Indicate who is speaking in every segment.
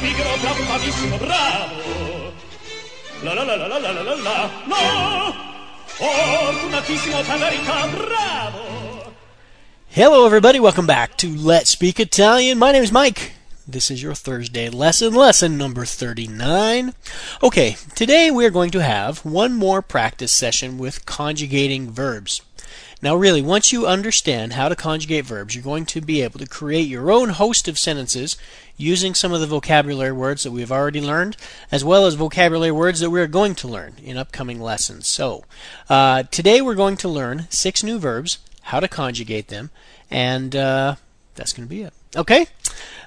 Speaker 1: pigro, bravo. La la la la la la la la la. No! Fortunatissimo bravo.
Speaker 2: Hello, everybody. Welcome back to Let's Speak Italian. My name is Mike. This is your Thursday lesson, lesson number 39. Okay, today we are going to have one more practice session with conjugating verbs. Now, really, once you understand how to conjugate verbs, you're going to be able to create your own host of sentences using some of the vocabulary words that we've already learned, as well as vocabulary words that we're going to learn in upcoming lessons. So, uh, today we're going to learn six new verbs, how to conjugate them, and uh, that's going to be it. Okay?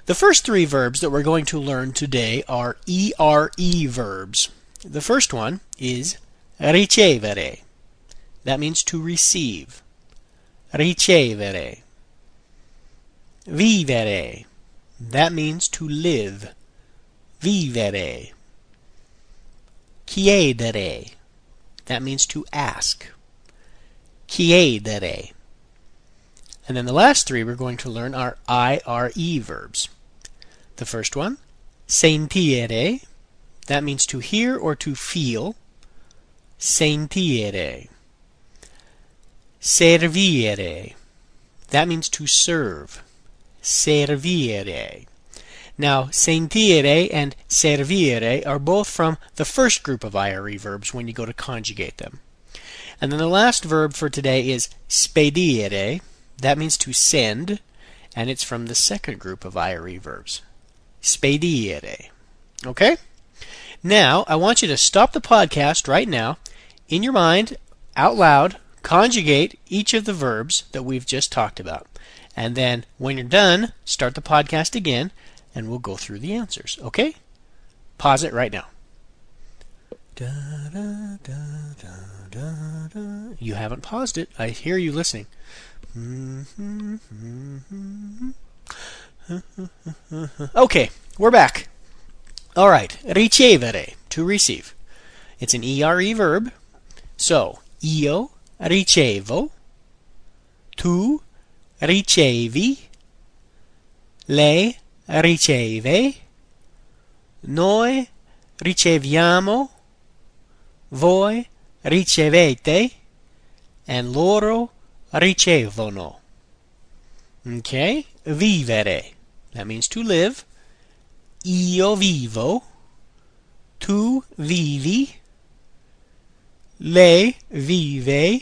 Speaker 2: The first three verbs that we're going to learn today are ERE verbs. The first one is ricevere. That means to receive ricevere. Vivere. That means to live. Vivere. Chiedere. That means to ask. Chiedere. And then the last three we're going to learn are IRE verbs. The first one, sentire. That means to hear or to feel. Sentire servire. That means to serve. Servire. Now, sentire and servire are both from the first group of IRE verbs when you go to conjugate them. And then the last verb for today is spedire. That means to send, and it's from the second group of IRE verbs. Spedire. Okay? Now, I want you to stop the podcast right now, in your mind, out loud, conjugate each of the verbs that we've just talked about. And then when you're done, start the podcast again and we'll go through the answers. Okay? Pause it right now. Da, da, da, you haven't paused it. I hear you listening. Okay, we're back. All right, ricevere, to receive. It's an ERE verb. So, io ricevo, tu ricevi, lei riceve, noi riceviamo, voi ricevete, and loro ricevono. Okay? Vivere. That means to live. Io vivo. Tu vivi. lei vive,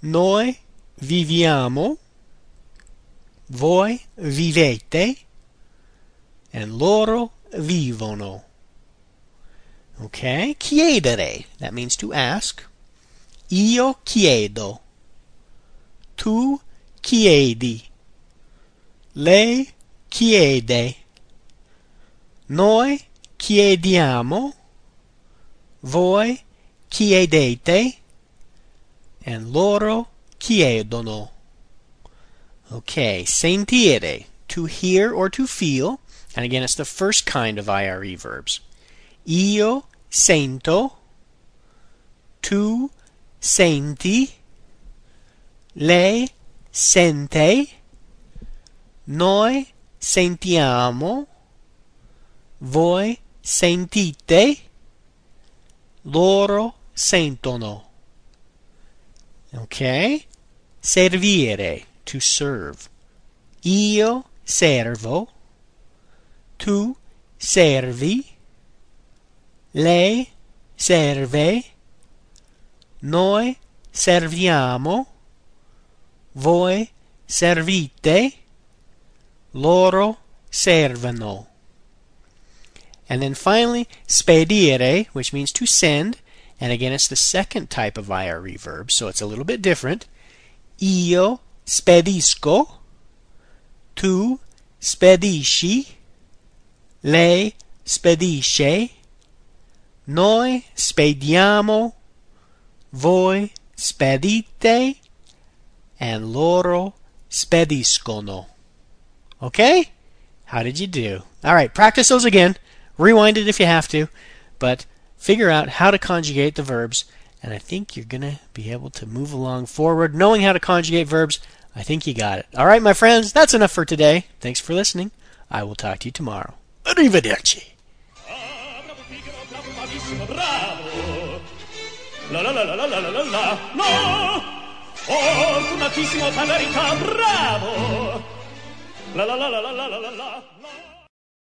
Speaker 2: noi viviamo, voi vivete, and loro vivono. Okay, chiedere, that means to ask. Io chiedo. Tu chiedi. Lei chiede. Noi chiediamo. Voi chiedete. And loro chiedono. Okay, sentire, to hear or to feel. And again, it's the first kind of IRE verbs. Io sento. Tu senti. Lei sente. Noi sentiamo. Voi sentite. Loro sentono. Okay? Servire, to serve. Io servo. Tu servi. Lei serve. Noi serviamo. Voi servite. Loro servono. And then finally, spedire, which means to send. And again, it's the second type of IRE verb, so it's a little bit different. Io spedisco. Tu spedisci. Lei spedisce. Noi spediamo. Voi spedite. And loro spediscono. Okay? How did you do? All right, practice those again. Rewind it if you have to, but figure out how to conjugate the verbs, and I think you're going to be able to move along forward. Knowing how to conjugate verbs, I think you got it. All right, my friends, that's enough for today. Thanks for listening. I will talk to you tomorrow. Arrivederci.
Speaker 1: La la la la la la la la No! Fortunatissimo Tangarica, bravo! La la la la la la la la la